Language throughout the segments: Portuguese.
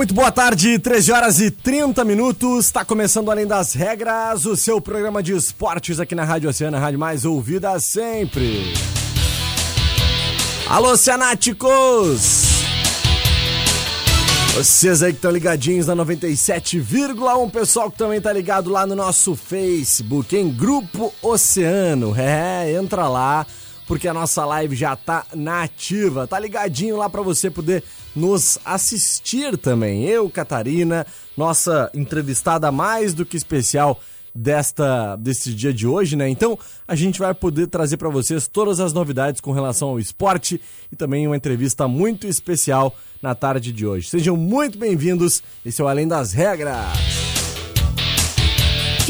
Muito boa tarde, 13 horas e 30 minutos. Está começando Além das Regras, o seu programa de esportes aqui na Rádio Oceana, a rádio mais ouvida sempre. Alô, Cianáticos! Vocês aí que estão ligadinhos na 97,1, pessoal que também tá ligado lá no nosso Facebook, em Grupo Oceano. É, entra lá, porque a nossa live já tá nativa. Tá ligadinho lá para você poder nos assistir também. Eu, Catarina, nossa entrevistada mais do que especial desta desse dia de hoje, né? Então, a gente vai poder trazer para vocês todas as novidades com relação ao esporte e também uma entrevista muito especial na tarde de hoje. Sejam muito bem-vindos. Esse é o Além das Regras.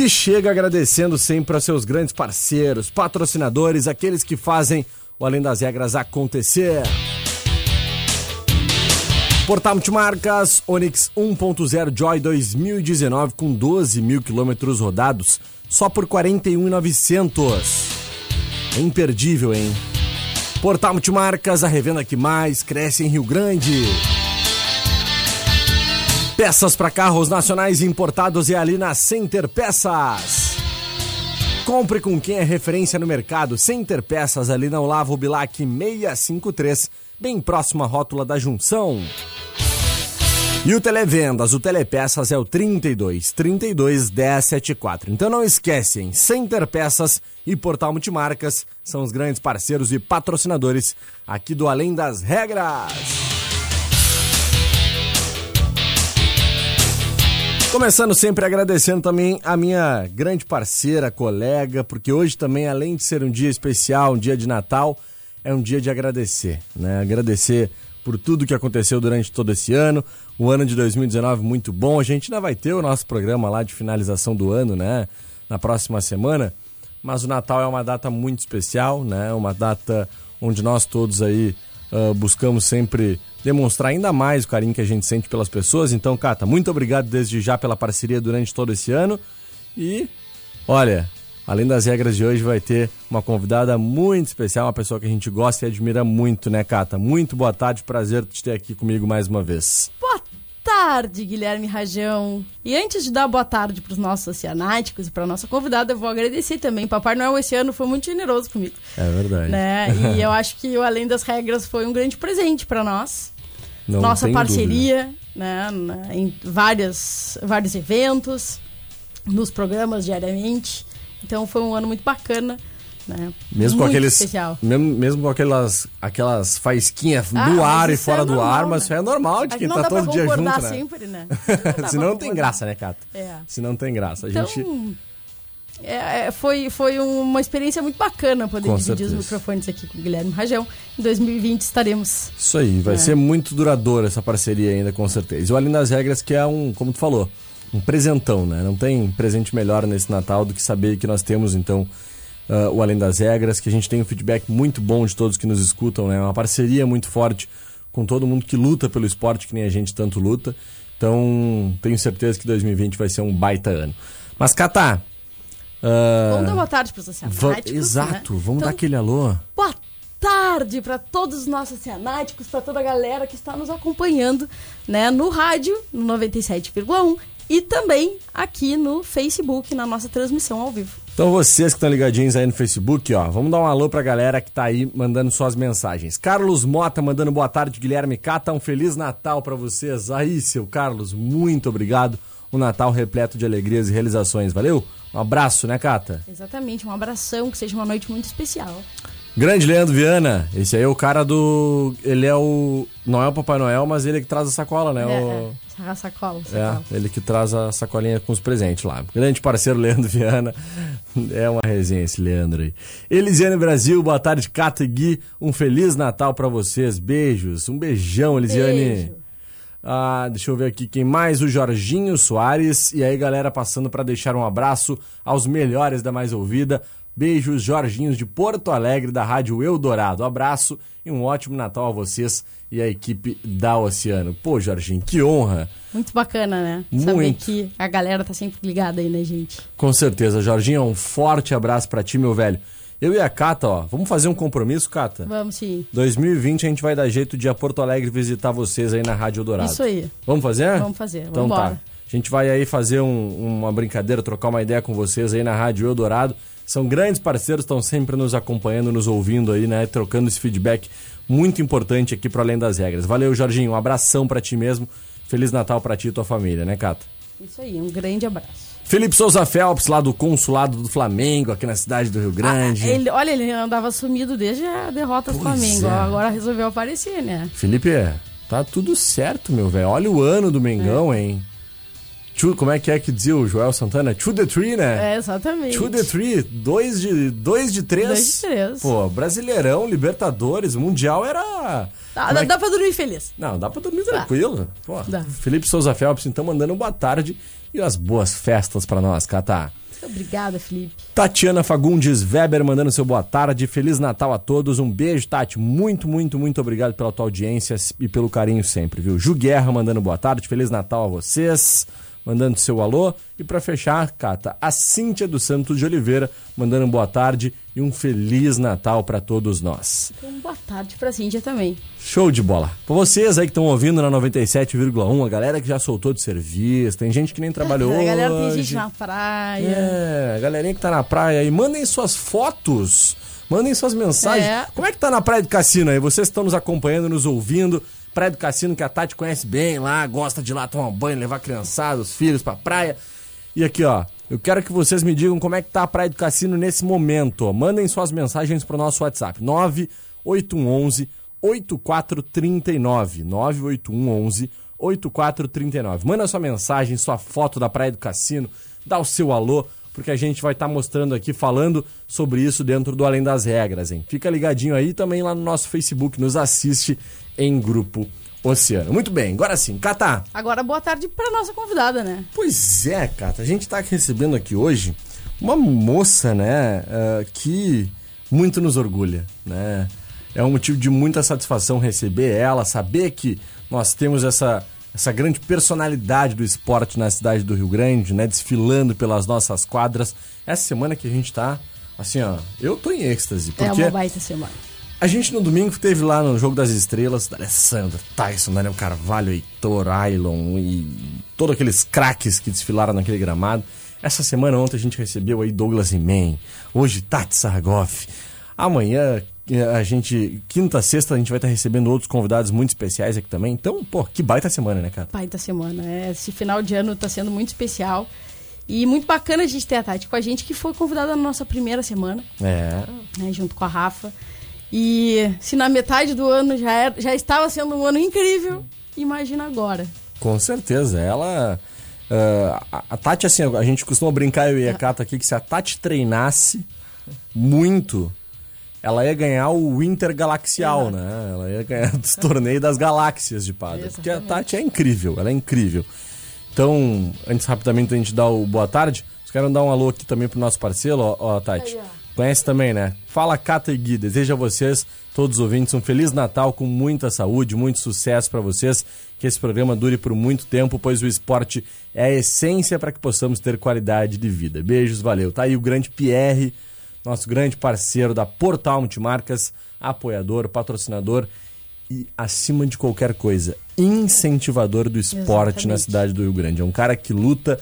Que chega agradecendo sempre aos seus grandes parceiros, patrocinadores, aqueles que fazem o Além das Regras acontecer. Portal Multimarcas Onix 1.0 Joy 2019 com 12 mil quilômetros rodados só por 41,900. É imperdível, hein? Portal Multimarcas, a revenda que mais cresce em Rio Grande. Peças para carros nacionais importados e ali na Center Peças. Compre com quem é referência no mercado. Center Peças ali na Olavo Bilac 653, bem próximo à rótula da Junção. E o Televendas, o Telepeças é o 32 32 1074. Então não esquecem, Center Peças e Portal Multimarcas são os grandes parceiros e patrocinadores aqui do Além das Regras. Começando sempre agradecendo também a minha grande parceira, colega, porque hoje também, além de ser um dia especial, um dia de Natal, é um dia de agradecer, né? Agradecer por tudo que aconteceu durante todo esse ano. O ano de 2019 muito bom. A gente ainda vai ter o nosso programa lá de finalização do ano, né? Na próxima semana. Mas o Natal é uma data muito especial, né? Uma data onde nós todos aí uh, buscamos sempre demonstrar ainda mais o carinho que a gente sente pelas pessoas. Então, Cata, muito obrigado desde já pela parceria durante todo esse ano. E, olha, Além das regras de hoje, vai ter uma convidada muito especial, uma pessoa que a gente gosta e admira muito, né, Cata? Muito boa tarde, prazer te ter aqui comigo mais uma vez. Boa tarde, Guilherme Rajão. E antes de dar boa tarde para os nossos oceanáticos e para nossa convidada, eu vou agradecer também. Papai Noel esse ano foi muito generoso comigo. É verdade. Né? E eu acho que o Além das Regras foi um grande presente para nós. Não nossa parceria, né, em várias, vários eventos, nos programas diariamente. Então foi um ano muito bacana. Né? Mesmo muito com aqueles. especial. Mesmo, mesmo com aquelas, aquelas faísquinhas Ah, no ar e fora é do normal, ar, mas né? isso é normal de quem tá todo dia junto, né? sempre, né? Não Senão não tem graça, né, Cata? É. Se não tem graça. A Então, gente. é, é, foi, foi uma experiência muito bacana poder Com dividir certeza. os microfones aqui com o Guilherme Rajão. Em 2020 estaremos. Isso aí, vai É. ser muito duradoura essa parceria ainda, com certeza. E o Além das Regras, que é um, como tu falou, um presentão, né? Não tem presente melhor nesse Natal do que saber que nós temos, então, ah, o Além das Regras, que a gente tem um feedback muito bom de todos que nos escutam, né? Uma parceria muito forte com todo mundo que luta pelo esporte, que nem a gente tanto luta. Então, tenho certeza que 2020 vai ser um baita ano. Mas, Catá... ah, Vamos dar boa tarde para os oceanáticos. Exato, né? vamos Então, dar aquele alô. Boa tarde para todos os nossos oceanáticos, para toda a galera que está nos acompanhando né, no rádio, no 97,1 e também aqui no Facebook, na nossa transmissão ao vivo. Então vocês que estão ligadinhos aí no Facebook, ó, vamos dar um alô pra galera que tá aí mandando suas mensagens. Carlos Mota mandando boa tarde, Guilherme Cata, um feliz Natal pra vocês. Aí, seu Carlos, muito obrigado. Um Natal repleto de alegrias e realizações, valeu? Um abraço, né, Cata? Exatamente, um abração, que seja uma noite muito especial. Grande Leandro Viana, esse aí é o cara do. Ele é o. Não é o Papai Noel, mas ele é que traz a sacola, né? É, o... é. A sacola, sacola. É, ele que traz a sacolinha com os presentes lá. Grande parceiro Leandro Viana. É uma resenha esse Leandro aí. Elisiane Brasil, boa tarde, Cata e Gui. Um Feliz Natal para vocês. Beijos. Um beijão, Elisiane. Beijo. Ah, deixa eu ver aqui quem mais, o Jorginho Soares. E aí, galera, passando para deixar um abraço aos melhores da mais ouvida. Beijos, Jorginhos de Porto Alegre, da Rádio Eldorado. Abraço e um ótimo Natal a vocês e a equipe da Oceano. Pô, Jorginho, que honra. Muito bacana, né? Saber Muito. que a galera tá sempre ligada aí, né, gente? Com certeza, Jorginho, um forte abraço pra ti, meu velho. Eu e a Cata, ó, vamos fazer um compromisso, Cata? Vamos sim. 2020 a gente vai dar jeito de ir a Porto Alegre visitar vocês aí na Rádio Eldorado. Isso aí. Vamos fazer? Vamos fazer, Então vambora. tá. A gente vai aí fazer um- uma brincadeira, trocar uma ideia com vocês aí na Rádio Eldorado. São grandes parceiros, estão sempre nos acompanhando, nos ouvindo aí, né? Trocando esse feedback muito importante aqui para Além das Regras. Valeu, Jorginho. Um abração para ti mesmo. Feliz Natal para ti e tua família, né, Cata? Isso aí, um grande abraço. Felipe Souza Phelps, lá do Consulado do Flamengo, aqui na cidade do Rio Grande. Ah, ele, olha, ele andava sumido desde a derrota do Pois Flamengo. é. Agora resolveu aparecer, né? Felipe, tá tudo certo, meu velho. Olha o ano do Mengão, hein? To- como é que é que dizia o Joel Santana? To the tree, né? É, exatamente. To the tree, dois de, dois de três. Dois de três. Pô, Brasileirão, Libertadores, Mundial era. Dá, dá, é que- dá pra dormir feliz. Não, dá pra dormir tranquilo. Pô, Dá. Felipe Souza Phelps, então, mandando boa tarde e as boas festas pra nós, Catá. Obrigada, Felipe. Tatiana Fagundes Weber mandando seu boa tarde. Feliz Natal a todos. Um beijo, Tati. Muito, muito, muito obrigado pela tua audiência e pelo carinho sempre, viu? Ju Guerra mandando boa tarde. Feliz Natal a vocês. Mandando seu alô. E pra fechar, Cata, a Cíntia dos Santos de Oliveira mandando boa tarde e um Feliz Natal pra todos nós. Então, boa tarde pra Cíntia também. Show de bola. Pra vocês aí que estão ouvindo na 97,1, a galera que já soltou de serviço, tem gente que nem trabalhou a galera tem hoje. gente na praia. É, a galerinha que tá na praia aí, mandem suas fotos, mandem suas mensagens. É. Como é que tá na Praia do Cassino aí? Vocês estão nos acompanhando, nos ouvindo. Praia do Cassino que a Tati conhece bem lá, gosta de ir lá tomar banho, levar criançada, os filhos pra praia. E aqui, ó, eu quero que vocês me digam como é que tá a Praia do Cassino nesse momento. ó. Mandem suas mensagens pro nosso WhatsApp, 9811 8439. 9811 8439. Manda sua mensagem, sua foto da Praia do Cassino, dá o seu alô, porque a gente vai estar mostrando aqui, falando sobre isso dentro do Além das Regras, hein? Fica ligadinho aí também lá no nosso Facebook, nos assiste em grupo Oceano. Muito bem, agora sim, Catá. Agora, boa tarde pra nossa convidada, né? Pois é, Cata, a gente tá recebendo aqui hoje uma moça, né, ah, que muito nos orgulha, né? É um motivo de muita satisfação receber ela, saber que nós temos essa, essa grande personalidade do esporte na cidade do Rio Grande, né, desfilando pelas nossas quadras. Essa semana que a gente tá, assim, ó, eu tô em êxtase, É porque uma baita semana. a gente no domingo teve lá no Jogo das Estrelas, da Alessandra, Tyson, Daniel Carvalho, Heitor, Ailon e todos aqueles craques que desfilaram naquele gramado. Essa semana ontem a gente recebeu aí Douglas Imen, hoje Tati Sargoff. Amanhã a gente, quinta, sexta, a gente vai estar recebendo outros convidados muito especiais aqui também. Então, pô, que baita semana, né, cara? Baita semana. É, esse final de ano tá sendo muito especial. E muito bacana a gente ter a Tati com a gente, que foi convidada na nossa primeira semana, É, né, junto com a Rafa. E se na metade do ano já, era- já estava sendo um ano incrível, imagina agora. Com certeza. Ela. ah, a- a Tati, assim, a gente costuma brincar, eu e a Cata aqui, que se a Tati treinasse muito, ela ia ganhar o Intergalaxial, né? Ela ia ganhar dos torneios das galáxias de padre. Porque a. Tati é incrível, ela é incrível. Então, antes rapidamente da gente dar o boa tarde, vocês querem dar um alô aqui também pro nosso parceiro, ó, ó, Tati. Aí, ó. Conhece também, né? Fala Cata e Gui, desejo a vocês, todos os ouvintes, um Feliz Natal com muita saúde, muito sucesso para vocês, que esse programa dure por muito tempo, pois o esporte é a essência para que possamos ter qualidade de vida. Beijos, valeu. Tá aí o grande Pierre, nosso grande parceiro da Portal Multimarcas, apoiador, patrocinador e, acima de qualquer coisa, incentivador do esporte na Exatamente. cidade do Rio Grande. É um cara que luta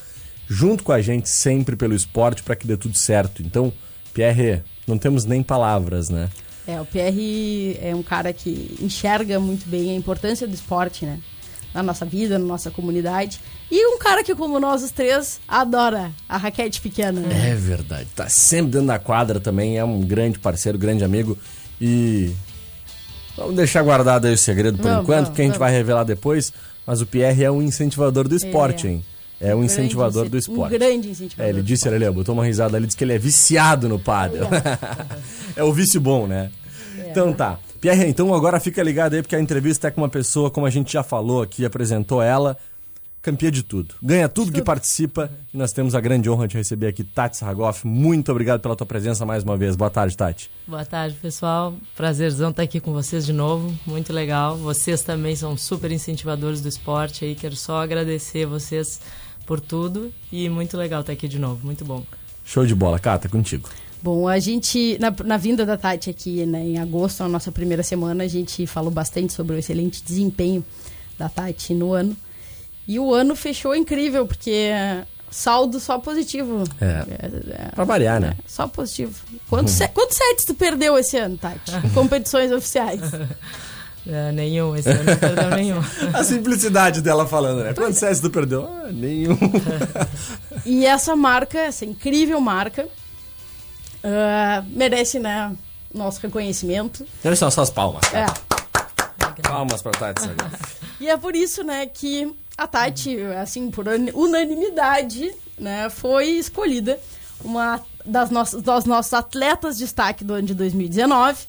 junto com a gente sempre pelo esporte para que dê tudo certo. Então, Pierre, não temos nem palavras, né? É, o PR é um cara que enxerga muito bem a importância do esporte, né? Na nossa vida, na nossa comunidade. E um cara que, como nós os três, adora a raquete pequena, né? É verdade. Tá sempre dentro da quadra também, é um grande parceiro, grande amigo. E vamos deixar guardado aí o segredo por Vamos, enquanto, vamos, porque a gente vamos. vai revelar depois. Mas o Pierre é um incentivador do esporte, é. hein? É um incentivador grande do esporte. Um grande incentivador. É, ele disse, ele botou uma risada ali, disse que ele é viciado no pádel. é o vício bom, né? É. Então tá. Pierre, então agora fica ligado aí, porque a entrevista é com uma pessoa, como a gente já falou aqui, apresentou ela, campeã de tudo. Ganha tudo que participa e nós temos a grande honra de receber aqui Tati Sarragoff. Muito obrigado pela tua presença mais uma vez. Boa tarde, Tati. Boa tarde, pessoal. Prazerzão estar aqui com vocês de novo. Muito legal. Vocês também são super incentivadores do esporte aí. Quero só agradecer vocês por tudo e muito legal estar aqui de novo. Muito bom. Show de bola, Cata, contigo. Bom, a gente, na, na vinda da Tati aqui né, em agosto, na nossa primeira semana, a gente falou bastante sobre o excelente desempenho da Tati no ano. E o ano fechou incrível, porque saldo só positivo. É. É, é, Pra variar, né? só positivo. Quantos, se- quantos sets tu perdeu esse ano, Tati? Em competições oficiais? É, nenhum, esse ano não perdeu nenhum. A simplicidade dela falando, né? Quantos sets tu perdeu? Ah, nenhum. E essa marca, essa incrível marca, ah, merece, né, nosso reconhecimento. Olha só suas palmas. É. Palmas pra Tati. E é por isso, né, que a Tati, assim, por un- unanimidade, né, foi escolhida uma das nossas, das nossos atletas de destaque do ano de 2019.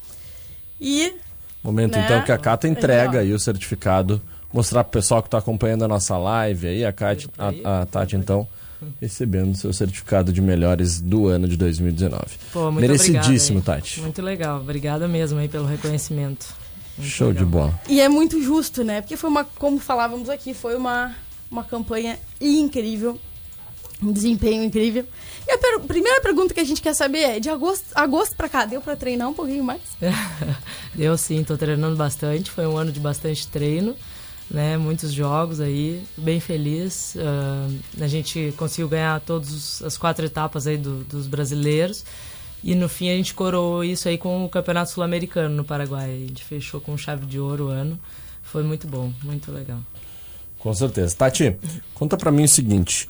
E Momento Né? então que a Cata entrega Aí, o certificado, mostrar pro pessoal que tá acompanhando a nossa live aí, a, Cate, a, a Tati então recebendo seu certificado de melhores do ano de 2019. Pô, muito Merecidíssimo, obrigado aí. Tati. Muito legal. Obrigada mesmo aí pelo reconhecimento. Muito Show de legal. bola. E é muito justo, né? Porque foi uma, como falávamos aqui, foi uma, uma campanha incrível, um desempenho incrível. E a per- primeira pergunta que a gente quer saber é: de agosto, agosto pra cá, deu pra treinar um pouquinho mais? Eu sim, tô treinando bastante. Foi um ano de bastante treino, né? Muitos jogos aí, bem feliz. Ah, a gente conseguiu ganhar todas as quatro etapas aí do- dos brasileiros. E no fim a gente coroou isso aí com o Campeonato Sul-Americano no Paraguai. A gente fechou com chave de ouro o ano. Foi muito bom, muito legal. Com certeza. Tati, conta pra mim o seguinte.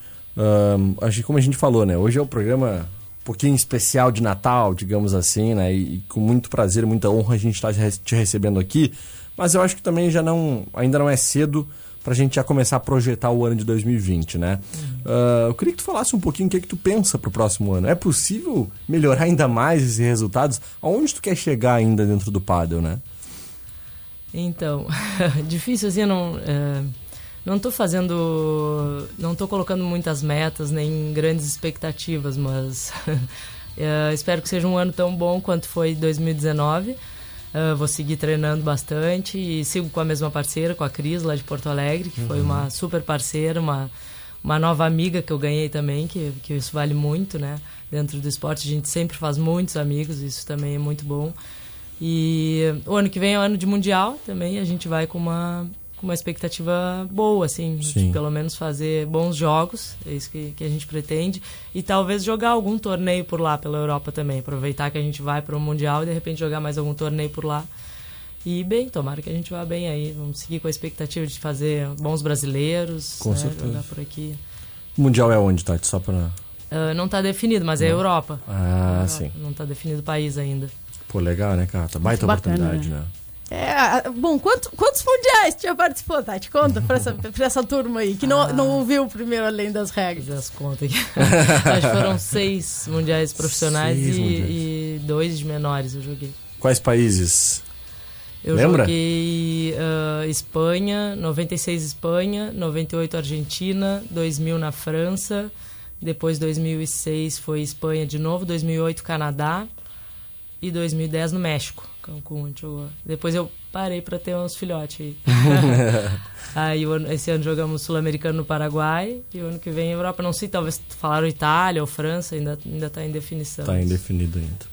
acho que como a gente falou, né? Hoje é um programa um pouquinho especial de Natal, digamos assim, né? E, e com muito prazer, muita honra a gente estar te recebendo aqui. Mas eu acho que também já não, ainda não é cedo pra gente já começar a projetar o ano de 2020, né? Ah, eu queria que tu falasse um pouquinho o que é que tu pensa pro próximo ano. É possível melhorar ainda mais esses resultados? Aonde tu quer chegar ainda dentro do paddle, né? Então, difícil assim, eu não, é, não tô fazendo, não tô colocando muitas metas nem grandes expectativas, mas é, espero que seja um ano tão bom quanto foi 2019. É, vou seguir treinando bastante e sigo com a mesma parceira, com a Cris, lá de Porto Alegre, que foi uma super parceira, uma, uma nova amiga que eu ganhei também, que, que isso vale muito, né? Dentro do esporte a gente sempre faz muitos amigos, isso também é muito bom. E o ano que vem é o ano de Mundial também, a gente vai com uma, com uma expectativa boa, assim, de Sim. pelo menos fazer bons jogos, é isso que, que a gente pretende, e talvez jogar algum torneio por lá, pela Europa também, aproveitar que a gente vai para o Mundial e de repente jogar mais algum torneio por lá. E bem, tomara que a gente vá bem aí, vamos seguir com a expectativa de fazer bons brasileiros, Com né, certeza. jogar por aqui. O Mundial é onde, Tati? Só pra... Ah, não está definido, mas é a Europa. Ah, Europa, sim. Não está definido o país ainda. Pô, legal, né, Cata? Baita Bacana, oportunidade, né? É, bom, quanto- quantos mundiais tu já participou, Tati? Conta pra essa, pra essa turma aí, que não, Ah. não ouviu o primeiro Além das Regras. fazer as contas aqui. Acho que foram seis mundiais profissionais Seis e, mundiais. e dois de menores eu joguei. Quais países? Eu Lembra? joguei ah, Espanha, 96 Espanha, 98 Argentina, 2000 na França, depois 2006 foi Espanha de novo, 2008 Canadá e 2010 no México. Cancún, jogou. Depois eu parei para ter uns filhotes aí. aí esse ano jogamos Sul-Americano no Paraguai e o ano que vem Europa, não sei, talvez falaram Itália ou França, ainda, ainda tá em definição. Tá indefinido ainda.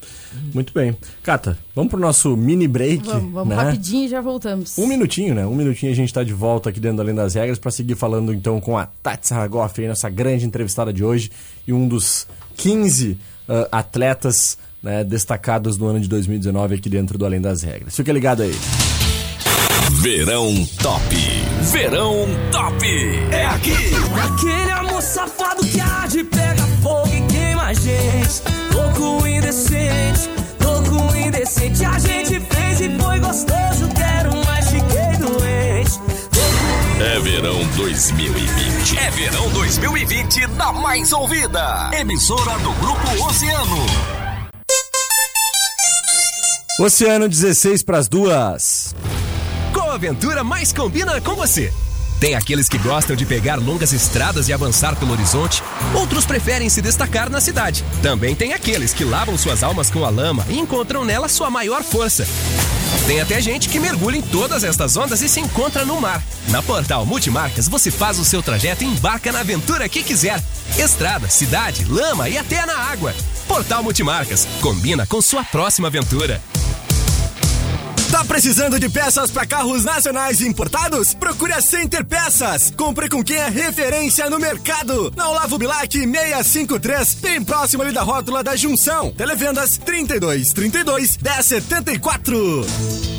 Muito bem. Cata, vamos pro nosso mini break. Vamos, vamos né? rapidinho e já voltamos. Um minutinho, né? Um minutinho a gente tá de volta aqui dentro do Além das Regras para seguir falando então com a Tati Sarragoff, aí, nossa grande entrevistada de hoje e um dos 15 ah, atletas né, destacadas no ano de 2019 aqui dentro do Além das Regras. Fica ligado aí. Verão Top. Verão Top. É aqui. Aquele amor safado que arde, pega fogo e queima a gente. Louco indecente, louco indecente. A gente fez e foi gostoso. Quero mais, fiquei doente. É verão 2020. É verão 2020 na mais ouvida. Emissora do Grupo Oceano. Oceano 16 para as duas. Qual aventura mais combina com você? Tem aqueles que gostam de pegar longas estradas e avançar pelo horizonte, outros preferem se destacar na cidade. Também tem aqueles que lavam suas almas com a lama e encontram nela sua maior força. Tem até gente que mergulha em todas estas ondas e se encontra no mar. Na Portal Multimarcas você faz o seu trajeto e embarca na aventura que quiser. Estrada, cidade, lama e até na água. Portal Multimarcas combina com sua próxima aventura. Tá precisando de peças para carros nacionais e importados? Procure a Center Peças. Compre com quem é referência no mercado. Na Olavo Bilac 653, bem próximo ali da rótula da Junção. Televendas 32 32 1074.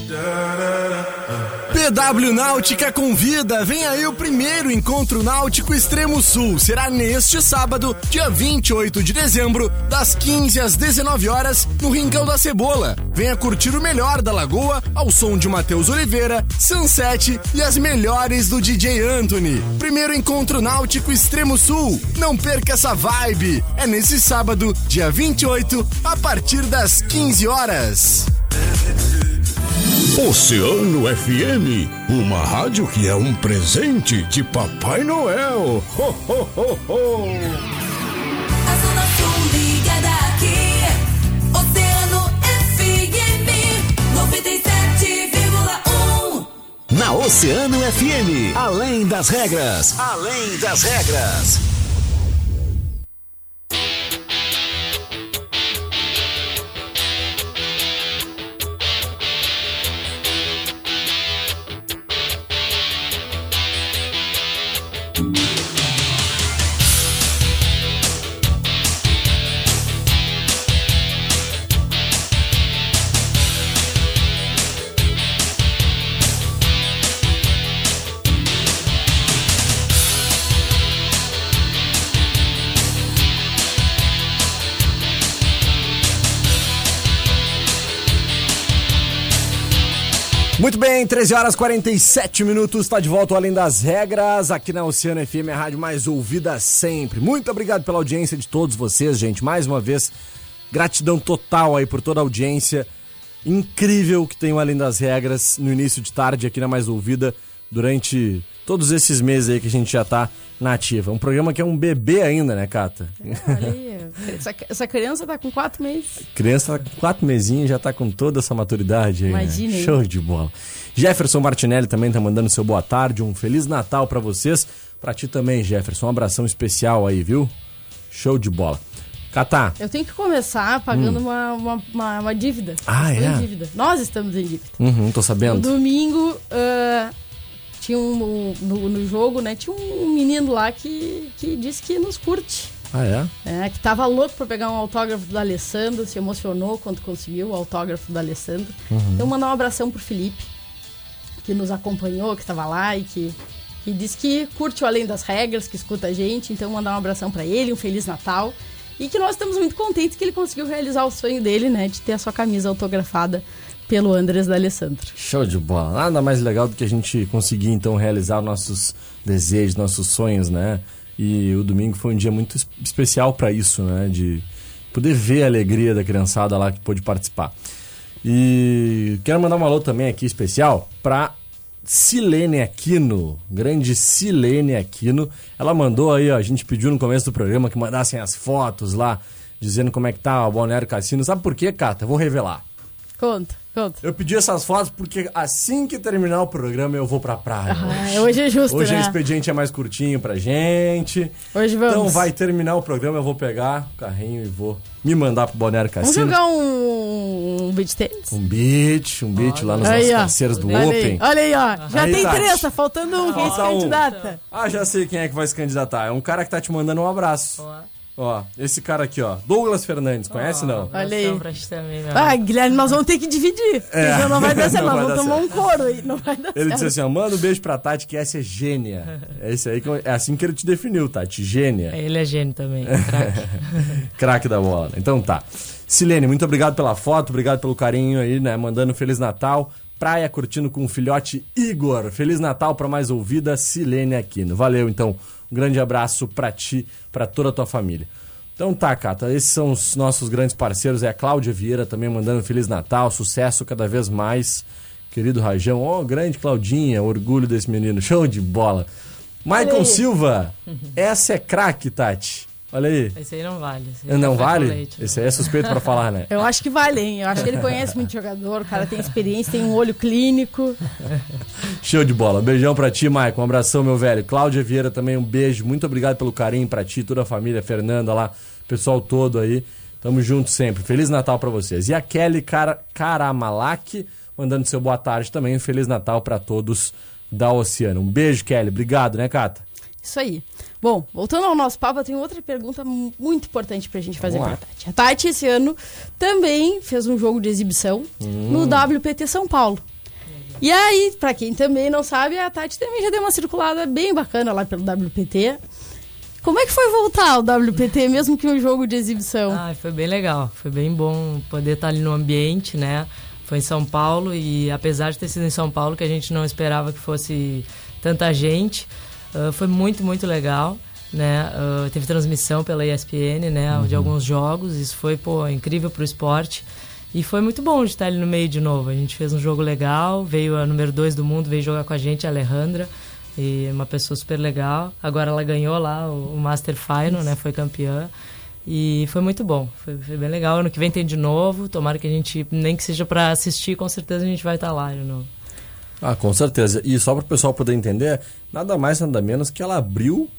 PW Náutica convida. Vem aí o primeiro encontro náutico Extremo Sul. Será neste sábado, dia 28 de dezembro, das 15 às 19 horas, no Rincão da Cebola. Venha curtir o melhor da lagoa ao som de Matheus Oliveira, Sunset e as melhores do DJ Anthony. Primeiro encontro náutico Extremo Sul. Não perca essa vibe. É nesse sábado, dia 28, a partir das 15 horas. Oceano FM, uma rádio que é um presente de Papai Noel. Ho, ho, ho, ho. A Zona Sul ligada aqui. Oceano FM 97,1. Na Oceano FM, além das regras, além das regras. Muito bem, 13 horas 47 minutos, está de volta Além das Regras, aqui na Oceano FM, a rádio mais ouvida sempre. Muito obrigado pela audiência de todos vocês, gente. Mais uma vez, gratidão total aí por toda a audiência incrível que tem o Além das Regras no início de tarde aqui na Mais Ouvida, durante todos esses meses aí que a gente já tá na ativa. Um programa que é um bebê ainda, né, Cata? Olha aí, essa, essa criança tá com quatro meses. Criança tá com quatro mesinhos já tá com toda essa maturidade aí. né? Imagina, hein? Show de bola. Jefferson Martinelli também tá mandando seu boa tarde, um feliz Natal pra vocês. Pra ti também, Jefferson, um abração especial aí, viu? Show de bola. Catá, Eu tenho que começar pagando uma, uma, uma, uma dívida. Hum. Ah, é? dívida. Nós estamos em dívida. uhum, tô No sabendo. domingo, ah, tinha um, no, no jogo, né? Tinha um menino lá que, que disse que nos curte. Ah, é? né, que tava louco pra pegar um autógrafo do Alessandro, se emocionou quando conseguiu o autógrafo do Alessandro. Então, mandar um abração pro Felipe, que nos acompanhou, que tava lá e que, que disse que curte o Além das Regras, que escuta a gente. Então, mandar um abração pra ele, um Feliz Natal. E que nós estamos muito contentes que ele conseguiu realizar o sonho dele, né, de ter a sua camisa autografada pelo Andrés da Alessandro. Show de bola. Nada mais legal do que a gente conseguir, então, realizar nossos desejos, nossos sonhos, né? E o domingo foi um dia muito es- especial pra isso, né? De poder ver a alegria da criançada lá que pôde participar. E quero mandar um alô também aqui especial pra Silene Aquino, grande Silene Aquino. Ela mandou aí, ó, a gente pediu no começo do programa que mandassem as fotos lá, dizendo como é que tá o Balneário Cassino. Sabe por quê, Cata? Vou revelar. Conta, conta. Eu pedi essas fotos porque assim que terminar o programa eu vou pra praia. Ah, hoje é justo, Hoje né? o expediente é mais curtinho pra gente. Hoje vamos. Então vai terminar o programa, eu vou pegar o carrinho e vou me mandar pro Balneário Vamos Cassino. jogar um, um beat tênis? Um beat, um beat lá nos Aí, nossos ó. parceiros do Olha aí, Open. olha aí, ó. Já Aí, tem Tati. três, tá faltando um. Quem se Falta um. candidata? Ah, já sei quem é que vai se candidatar. É um cara que tá te mandando um abraço. Ó, esse cara aqui, ó. Douglas Fernandes, conhece não? Olha aí. Pra também, Ah, Guilherme, nós vamos ter que dividir. É. Então não vai dar certo, Não nós vamos tomar um couro aí. Não vai dar Ele certo. disse assim, ó, manda um beijo pra Tati, que essa é gênia. É, esse aí é assim que ele te definiu, Tati, gênia. Ele é gênio também, craque. Craque da bola. Então tá. Silene, muito obrigado pela foto, obrigado pelo carinho aí, né? Mandando um Feliz Natal praia curtindo com o filhote Igor. Feliz Natal para mais ouvida, Silene Aquino. Valeu, então. Um grande abraço para ti, para toda a tua família. Então tá, Cata, esses são os nossos grandes parceiros. É a Cláudia Vieira também mandando Feliz Natal, sucesso cada vez mais. Querido Rajão, ó, grande Claudinha, orgulho desse menino, show de bola. Maicon. Silva, essa é craque, Tati. Olha aí. Esse aí não vale. esse aí é Não café com vale? leite, Esse aí é suspeito pra falar, né? Eu acho que vale, hein? Eu acho que ele conhece muito jogador, o cara tem experiência, tem um olho clínico. Show de bola. Beijão pra ti, Maicon. Um abração, meu velho. Cláudia Vieira também, um beijo. Muito obrigado pelo carinho pra ti, toda a família, Fernanda lá, pessoal todo aí. Tamo junto sempre. Feliz Natal pra vocês. E a Kelly Cara- Karamalak mandando seu boa tarde também. Um Feliz Natal pra todos da Oceano. Um beijo, Kelly. Obrigado, né, Cata? Isso aí. Bom, voltando ao nosso papo, eu tenho outra pergunta mu- muito importante pra gente fazer pra. Tati. A Tati, esse ano, também fez um jogo de exibição Hum. no WPT São Paulo. E aí, pra quem também não sabe, a Tati também já deu uma circulada bem bacana lá pelo WPT. Como é que foi voltar ao WPT, mesmo que um jogo de exibição? Ah, foi bem legal. Foi bem bom poder estar ali no ambiente, né? Foi em São Paulo e apesar de ter sido em São Paulo, que a gente não esperava que fosse tanta gente, ah, foi muito, muito legal. Né? Ah, teve transmissão pela ESPN, né? De alguns jogos. Isso foi, pô, incrível pro esporte. E foi muito bom de estar ali no meio de novo. A gente fez um jogo legal, veio a número 2 do mundo, veio jogar com a gente, a Alejandra. E uma pessoa super legal. Agora ela ganhou lá o, o Master Final, né? Foi campeã. E foi muito bom, foi, foi bem legal. Ano que vem tem de novo. Tomara que a gente, nem que seja para assistir, com certeza a gente vai estar lá de novo. Ah, com certeza. E só para o pessoal poder entender, nada mais, nada menos que ela abriu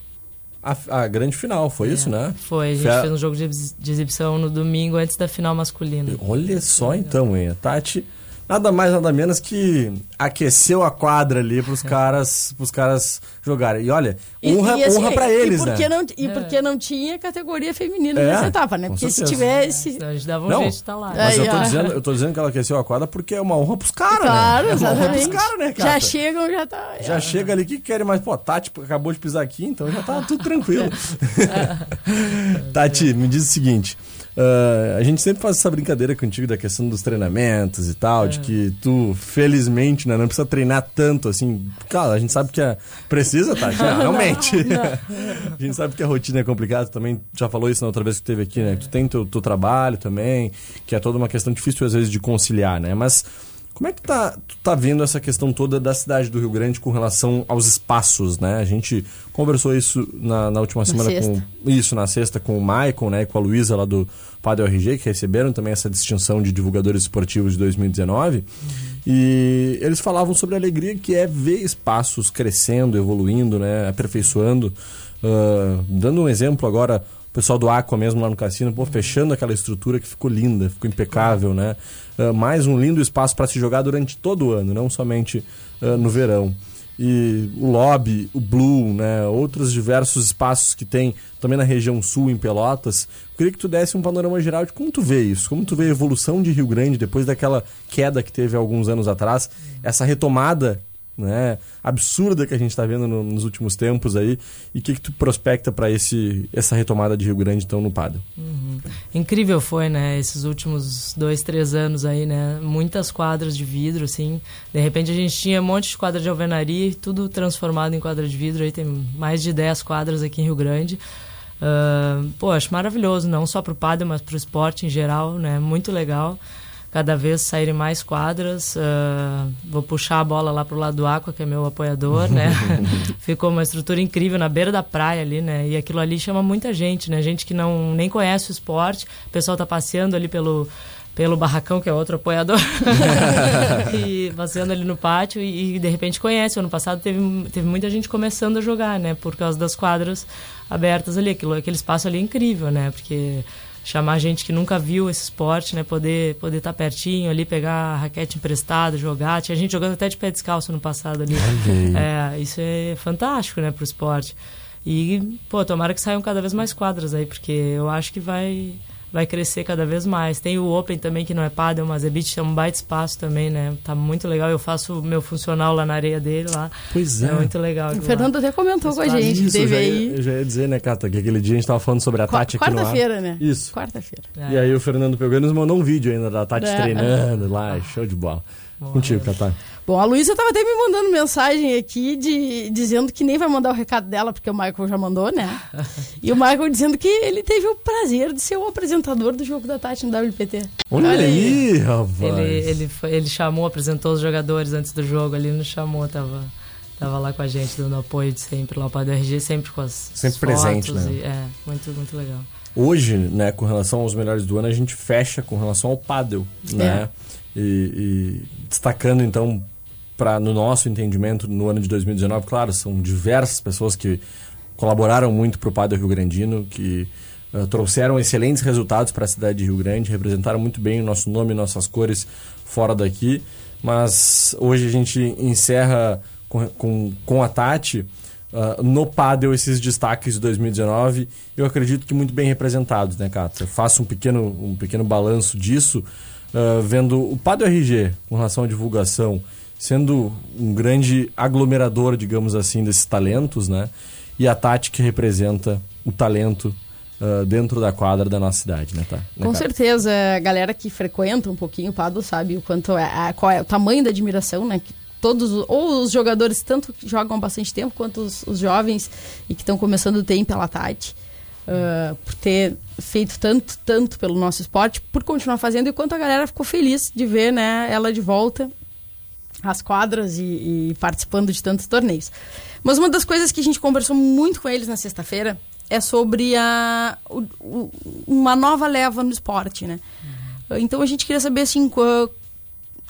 a, a grande final, foi isso, né? Foi, a gente fez um jogo de, de exibição no domingo antes da final masculina. Olha só então, hein? A Tati, nada mais, nada menos que aqueceu a quadra ali pros caras, pros caras jogarem. E olha, E- honra, e, assim, honra pra e eles, porque né? Não, e porque não tinha categoria feminina É, nessa etapa, né? Porque se tivesse. A gente dava um Não, jeito de estar lá. Mas Aí, eu tô, ó. dizendo, eu tô dizendo que ela aqueceu a quadra porque é uma honra pros caras, Claro, né? É uma honra pros exatamente. caras, né, já cara? chegam, já tá. Já chega ali, o que que querem mais? Pô, Tati acabou de pisar aqui, então já tá tudo tranquilo. Tati, me diz o seguinte. Ah, a gente sempre faz essa brincadeira contigo da questão dos treinamentos e tal, É. de que tu, felizmente, né, não precisa treinar tanto assim. Cara, a gente sabe que é. Precisa, Tati? Não, realmente. a gente sabe que a rotina é complicada, tu também já falou isso na outra vez que teve aqui, né? Tu tem teu, teu trabalho também, que é toda uma questão difícil às vezes de conciliar, né? Mas como é que tá, tu tá vendo essa questão toda da cidade do Rio Grande com relação aos espaços, né? A gente conversou isso na, na última semana com isso na sexta com o Maicon, né, e com a Luísa lá do Padre RG, que receberam também essa distinção de divulgadores esportivos de 2019. E eles falavam sobre a alegria que é ver espaços crescendo, evoluindo, né, aperfeiçoando. Ah, dando um exemplo agora, o pessoal do Aqua mesmo lá no cassino, pô, fechando aquela estrutura que ficou linda, ficou impecável, né? Ah, mais um lindo espaço para se jogar durante todo o ano, não somente ah, no verão. E o Lobby, o Blue, né? Outros diversos espaços que tem também na região sul, em Pelotas. Eu queria que tu desse um panorama geral de como tu vê isso, como tu vê a evolução de Rio Grande depois daquela queda que teve alguns anos atrás, essa retomada né, absurda que a gente está vendo no- nos últimos tempos aí e o que, que tu prospecta para essa retomada de Rio Grande então no Pádel? Incrível foi, né? Esses últimos dois, três anos aí, né? Muitas quadras de vidro, assim. De repente a gente tinha um monte de quadra de alvenaria tudo transformado em quadra de vidro. Aí tem mais de 10 quadras aqui em Rio Grande. Ah, pô, acho maravilhoso, não só pro padre, mas pro esporte em geral, né? Muito legal. Cada vez saírem mais quadras. ah, vou puxar a bola lá pro lado do Aqua, que é meu apoiador, né? Ficou uma estrutura incrível na beira da praia ali, né? E aquilo ali chama muita gente, né? Gente que não nem conhece o esporte. O pessoal tá passeando ali pelo pelo barracão, que é outro apoiador, e passeando ali no pátio e, e, de repente conhece. Ano passado teve, teve muita gente começando a jogar, né? Por causa das quadras abertas ali. Aquilo, aquele espaço ali é incrível, né? Porque chamar gente que nunca viu esse esporte, né? Poder poder estar pertinho ali, pegar a raquete emprestada, jogar. Tinha gente jogando até de pé descalço no passado ali. É, isso é fantástico, né, pro esporte. E, pô, tomara que saiam cada vez mais quadras aí, porque eu acho que vai vai crescer cada vez mais. Tem o Open também, que não é padel, mas é beach, é um baita espaço também, né? Tá muito legal. Eu faço o meu funcional lá na areia dele, lá. Pois é. É muito legal. O Fernando lá. até comentou com a gente, Isso, eu teve já, ia, eu já ia dizer, né, Cata, que aquele dia a gente tava falando sobre a Tati aqui no ar. Quarta-feira, né? Isso. Quarta-feira. É. E aí o Fernando pegou e nos mandou um vídeo ainda da Tati É. treinando lá, show de bola. Contigo, Catar. Bom, a Luísa tava até me mandando mensagem aqui de, dizendo que nem vai mandar o recado dela, porque o Michael já mandou, né? E o Michael dizendo que ele teve o prazer de ser o apresentador do jogo da Tati no WPT. Olha, Olha aí, rapaz. Ele, ele, foi- ele chamou, apresentou os jogadores antes do jogo, ali nos chamou, tava, tava lá com a gente, dando apoio de sempre, lá o do RG, sempre com as Sempre fotos presente, né? e- é, muito, muito legal. Hoje, né, com relação aos melhores do ano, a gente fecha com relação ao pádel, né? E, e destacando então para no nosso entendimento no ano de 2019, claro, são diversas pessoas que colaboraram muito para o pádel Rio Grandino, que eh, trouxeram excelentes resultados para a cidade de Rio Grande, representaram muito bem o nosso nome, nossas cores fora daqui. Mas hoje a gente encerra com, com, com a Tati ah, no Padel esses destaques de 2019. Eu acredito que muito bem representados, né, Cata? Eu faço um pequeno, um pequeno balanço disso, ah, vendo o Padel RG com relação à divulgação sendo um grande aglomerador, digamos assim, desses talentos, né? E a Tati que representa o talento ah, dentro da quadra da nossa cidade, né, tá? Né, Com certeza, a galera que frequenta um pouquinho o Pado sabe o quanto é, a- qual é o tamanho da admiração, né? Que todos, os- ou os jogadores, tanto que jogam há bastante tempo, quanto os, os jovens e que estão começando tem pela Tati. ah, por ter feito tanto, tanto pelo nosso esporte, por continuar fazendo, e quanto a galera ficou feliz de ver né, ela de volta às quadras e, e participando de tantos torneios. Mas uma das coisas que a gente conversou muito com eles na sexta-feira é sobre a, o- o- uma nova leva no esporte, né? Então a gente queria saber assim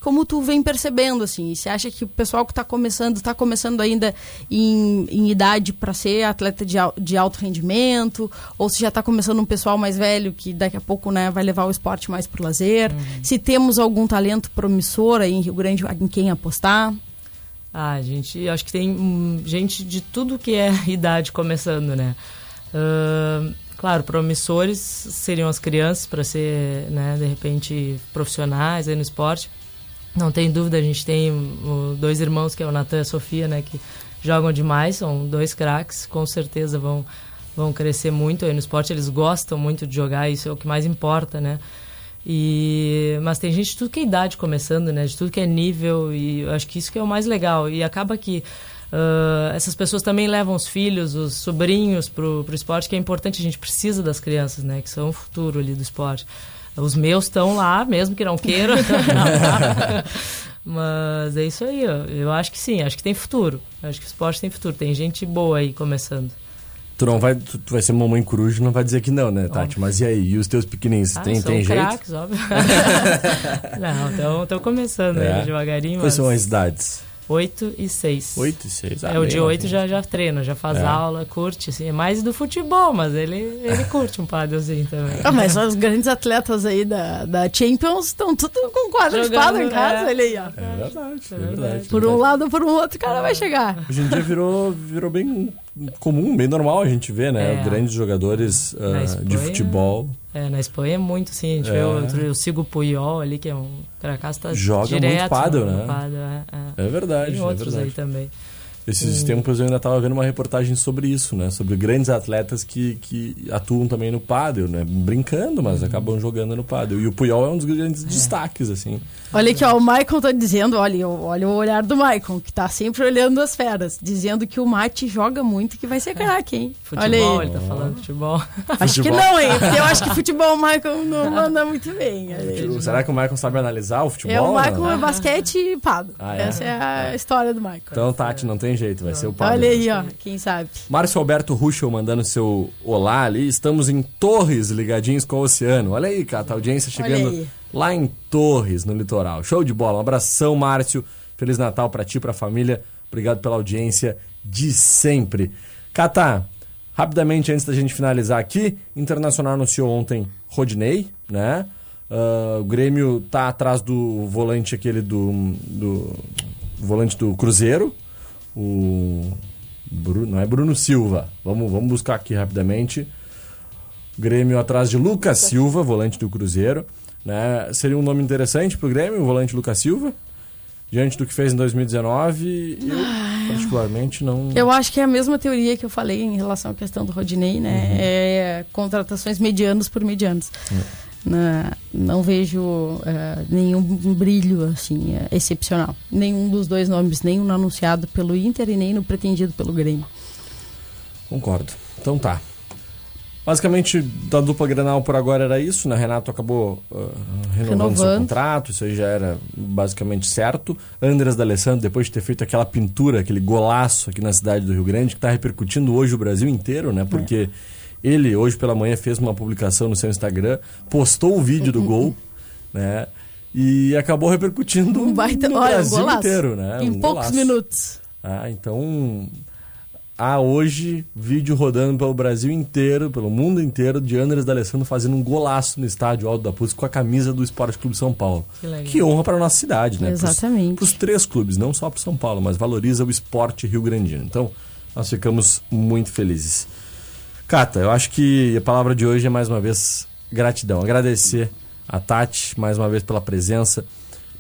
como tu vem percebendo assim, você acha que o pessoal que está começando está começando ainda em, em idade para ser atleta de, de alto rendimento, ou se já está começando um pessoal mais velho que daqui a pouco né, vai levar o esporte mais para lazer? Se temos algum talento promissor aí em Rio Grande em quem apostar? Ah, gente, acho que tem hum, gente de tudo que é idade começando, né? Ahn, claro, promissores seriam as crianças para ser, né, de repente, profissionais aí no esporte. Não tem dúvida, a gente tem o- dois irmãos, que é o Natan e a Sofia, né, que jogam demais, são dois craques, com certeza vão, vão crescer muito aí no esporte, eles gostam muito de jogar, isso é o que mais importa, né? E, mas tem gente de tudo que é idade começando, né? De tudo que é nível e eu acho que isso que é o mais legal. E acaba que ah, essas pessoas também levam os filhos, os sobrinhos pro, pro esporte, que é importante, a gente precisa das crianças, né? Que são o futuro ali do esporte. Os meus estão lá, mesmo que não queiram. mas é isso aí, ó. eu acho que sim, acho que tem futuro. Acho que o esporte tem futuro, tem gente boa aí começando. Tu não vai, tu, tu vai ser mamãe coruja, não vai dizer que não, né, Tati? Mas e aí? E os teus pequenininhos, Ah, tem, tem jeito? craques, óbvio. não, estão começando É. aí devagarinho, Quais mas são as idades? 8 e 6. 8 e 6. É, o de 8 já, já treina, já faz É. aula, curte, assim. É mais do futebol, mas ele, ele curte um padelzinho também. Ah, mas os grandes atletas aí da, da Champions estão tudo com quadro de Jogando, espada em casa, é. olha aí, ó. É verdade, é verdade. verdade. Por um lado ou por um outro, o cara vai chegar. Hoje em dia virou, virou bem comum, bem normal a gente ver, né? É. Grandes jogadores ah, Na de futebol. É, na Espanha é muito, sim. A gente É. vê o, eu sigo o Puyol ali, que é um cracaço, tá Joga muito direto pádel, no né? pádel, é, é. É verdade, Tem é outros verdade. aí também. Esses tempos eu ainda estava vendo uma reportagem sobre isso, né? Sobre grandes atletas que, que atuam também no pádel, né? Brincando, mas acabam jogando no pádel. E o Puyol é um dos grandes destaques, assim. Olha aqui, ó, o Michael tá dizendo, olha, olha o olhar do Michael, que tá sempre olhando as feras, dizendo que o Mate joga muito e que vai ser craque, hein? olha Futebol, aí. ele tá falando futebol. Acho que não, hein? Porque eu acho que futebol o Michael não manda muito bem. olha aí. Será que o Michael sabe analisar o futebol? É o né? Michael é basquete e pado. Ah, é? Essa é a história do Michael. Então, Tati, não tem jeito, vai ser o pádel. Olha aí, ó, quem sabe. Márcio Alberto Ruschel mandando seu olá ali. Estamos em Torres, ligadinhos com o oceano. Olha aí, cara, a audiência chegando lá em Torres, no litoral. Show de bola. Um abração, Márcio. Feliz Natal pra ti, pra família. Obrigado pela audiência de sempre. Catá, rapidamente antes da gente finalizar aqui, Internacional anunciou ontem Rodney, né? Ah, o Grêmio tá atrás do volante aquele do, do volante do Cruzeiro, o Bruno, não é Bruno Silva. Vamos, vamos buscar aqui rapidamente. Grêmio atrás de Lucas Silva, volante do Cruzeiro. Né? Seria um nome interessante pro Grêmio, o volante Lucas Silva. Diante do que fez em 2019, eu particularmente não. Eu acho que é a mesma teoria que eu falei em relação à questão do Rodinei, né? Uhum. É contratações medianos por medianos. Né? Não vejo eh, nenhum brilho assim eh, excepcional. Nenhum dos dois nomes, nem no anunciado pelo Inter e nem no pretendido pelo Grêmio. Concordo. Então tá. Basicamente, da dupla Grenal por agora era isso, né? Renato acabou uh, renovando, seu Renovando. contrato, isso aí já era basicamente certo. Andras D'Alessandro, depois de ter feito aquela pintura, aquele golaço aqui na cidade do Rio Grande, que está repercutindo hoje o Brasil inteiro, né? Porque ele, hoje pela manhã, fez uma publicação no seu Instagram, postou o vídeo do gol, né? E acabou repercutindo Um baita, no olha, um Brasil golaço. inteiro, né? Em Um poucos golaço. minutos. Ah, então há hoje vídeo rodando pelo Brasil inteiro, pelo mundo inteiro, de Andres D'Alessandro fazendo um golaço no estádio Alto da Puz com a camisa do Esporte Clube São Paulo. Que. Que honra para nossa cidade, né? Exatamente. Para os três clubes, não só para São Paulo, mas valoriza o esporte rio-grandino. Então, nós ficamos muito felizes. Cata, eu acho que a palavra de hoje é mais uma vez gratidão. Agradecer a Tati mais uma vez pela presença.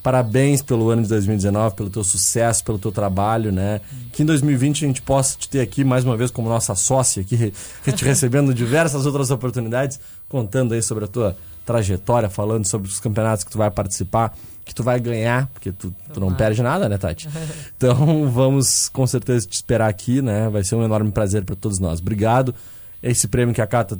Parabéns pelo ano de 2019, pelo teu sucesso, pelo teu trabalho, né? Que em 2020 a gente possa te ter aqui mais uma vez como nossa sócia, aqui te recebendo diversas outras oportunidades, contando aí sobre a tua trajetória, falando sobre os campeonatos que tu vai participar, que tu vai ganhar, porque tu, tu não perde nada, né, Tati? Então vamos com certeza te esperar aqui, né? Vai ser um enorme prazer para todos nós. Obrigado. Esse prêmio que a Cata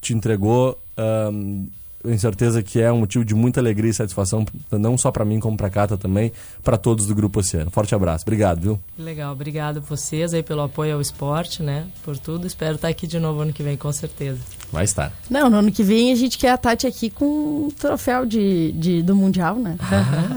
te entregou, eu tenho certeza que é um motivo de muita alegria e satisfação, não só para mim, como para a Cata também, para todos do Grupo Oceano. Forte abraço. Obrigado, viu? Legal, obrigado vocês aí pelo apoio ao esporte, né? Por tudo. Espero estar aqui de novo ano que vem, com certeza. Vai estar. Não, no ano que vem a gente quer a Tati aqui com um troféu de, de- do Mundial, né?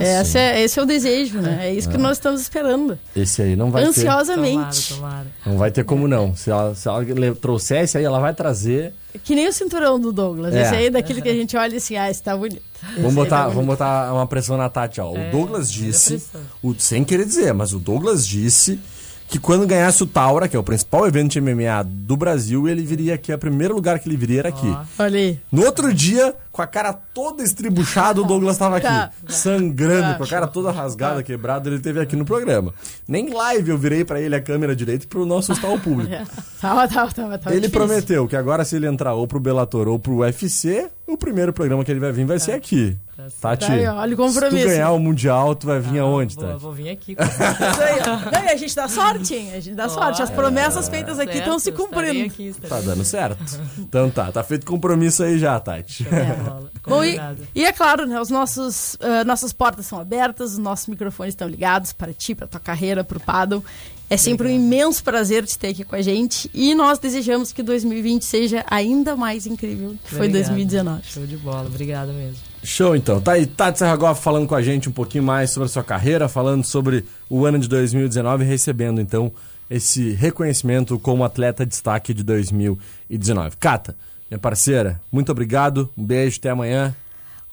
Esse é, esse é o desejo, né? É isso que nós estamos esperando. Esse aí não vai ter. Ansiosamente. Tomara, tomara. Não vai ter como não. Se ela, se ela trouxesse aí, ela vai trazer. Que nem o cinturão do Douglas. É. Esse aí é daquele que a gente olha assim, ah, esse tá bonito. Esse Vamos botar, tá vamos botar uma pressão na Tati, ó. O É, Douglas disse, o- sem querer dizer, mas o Douglas disse que quando ganhasse o Taura, que é o principal evento de MMA do Brasil, ele viria aqui. O primeiro lugar que ele viria era aqui. Olha aí. No outro dia, com a cara toda estribuchada, o Douglas estava aqui. Tá. Sangrando, Tá. com a cara toda rasgada, quebrada, ele teve aqui no programa. Nem live eu virei pra ele a câmera direita pra não assustar o público. Tava, tava, tava, tava Ele difícil. prometeu que agora, se ele entrar ou pro Bellator ou pro UFC, o primeiro programa que ele vai vir vai ser aqui. Tati, Tá olha o se compromisso. tu ganhar o Mundial, tu vai vir aonde, Vou, Tati? vou vir aqui. Isso aí, ó. Não, a gente dá sorte, hein? A gente dá sorte. As promessas feitas aqui estão se cumprindo. Aqui, Tá dando certo. Então tá, tá feito compromisso aí já, Tati. É, bola. Bom, e, e é claro, né, os nossos, ah, nossas portas são abertas, os nossos microfones estão ligados para ti, para tua carreira, para o paddle. É sempre um imenso prazer te ter aqui com a gente e nós desejamos que 2020 seja ainda mais incrível que foi Obrigado. 2019. Show de bola, obrigado mesmo. Show então. Tá aí Tati Serragoff falando com a gente um pouquinho mais sobre a sua carreira, falando sobre o ano de 2019 e recebendo então esse reconhecimento como atleta de destaque de 2019. Cata, minha parceira, muito obrigado. Um beijo, até amanhã.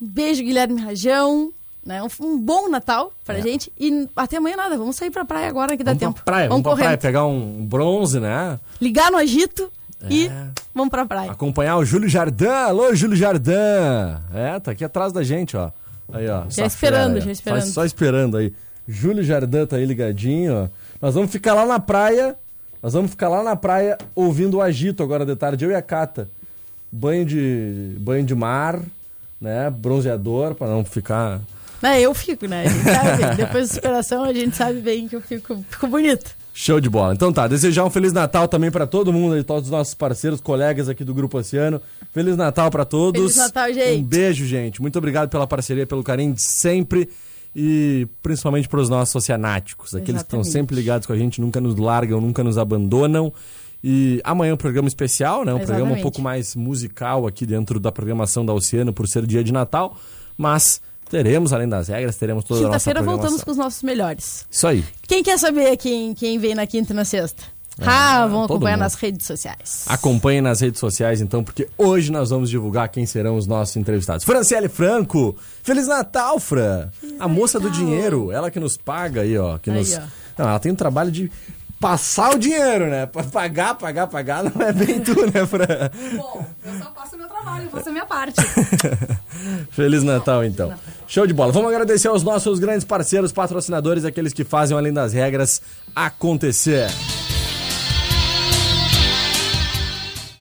Um beijo, Guilherme Rajão. Né? Um, bom Natal pra É. gente. E até amanhã nada, vamos sair pra praia agora que dá vamos tempo. pra praia, vamos, pra correndo. praia pegar um bronze, né? Ligar no agito e É. vamos pra praia. Acompanhar o Júlio Jardim. Alô, Júlio Jardim. É, tá aqui atrás da gente, ó. Aí, ó. essa esperando, fera já esperando. Só, só esperando aí. Júlio Jardim tá aí ligadinho, ó. Nós vamos ficar lá na praia. Nós vamos ficar lá na praia ouvindo o agito agora de tarde, eu e a Cata. Banho de banho de mar, né? Bronzeador pra não ficar Né, eu fico, né? Depois da superação, a gente sabe bem que eu fico, fico bonito. Show de bola. Então tá, desejar um Feliz Natal também pra todo mundo aí, todos os nossos parceiros, colegas aqui do Grupo Oceano. Feliz Natal pra todos. Feliz Natal, gente. Um beijo, gente. Muito obrigado pela parceria, pelo carinho de sempre e principalmente pros nossos oceanáticos, aqueles que estão Exatamente. sempre ligados com a gente, nunca nos largam, nunca nos abandonam. E amanhã é um programa especial, né? Um programa um Exatamente. pouco mais musical aqui dentro da programação da Oceano por ser dia de Natal, mas teremos além das regras, teremos toda Quinta-feira voltamos com os nossos melhores. Isso aí. Quem quer saber quem, quem vem na quinta e na sexta? ah, vão É, acompanhar mundo. nas redes sociais. Acompanhe nas redes sociais, então, porque hoje nós vamos divulgar quem serão os nossos entrevistados. Franciele Franco, Feliz Natal, Fran! a moça do dinheiro, ela que nos paga aí, ó. Que Aí, nos... ó. Não, ela tem um trabalho de passar o dinheiro, né? Pagar, pagar, pagar, não é bem tu, né, Fran? Bom, eu só faço o meu trabalho, faço a minha parte. Feliz Natal, então. Show de bola. Vamos agradecer aos nossos grandes parceiros, patrocinadores, aqueles que fazem Além das Regras acontecer.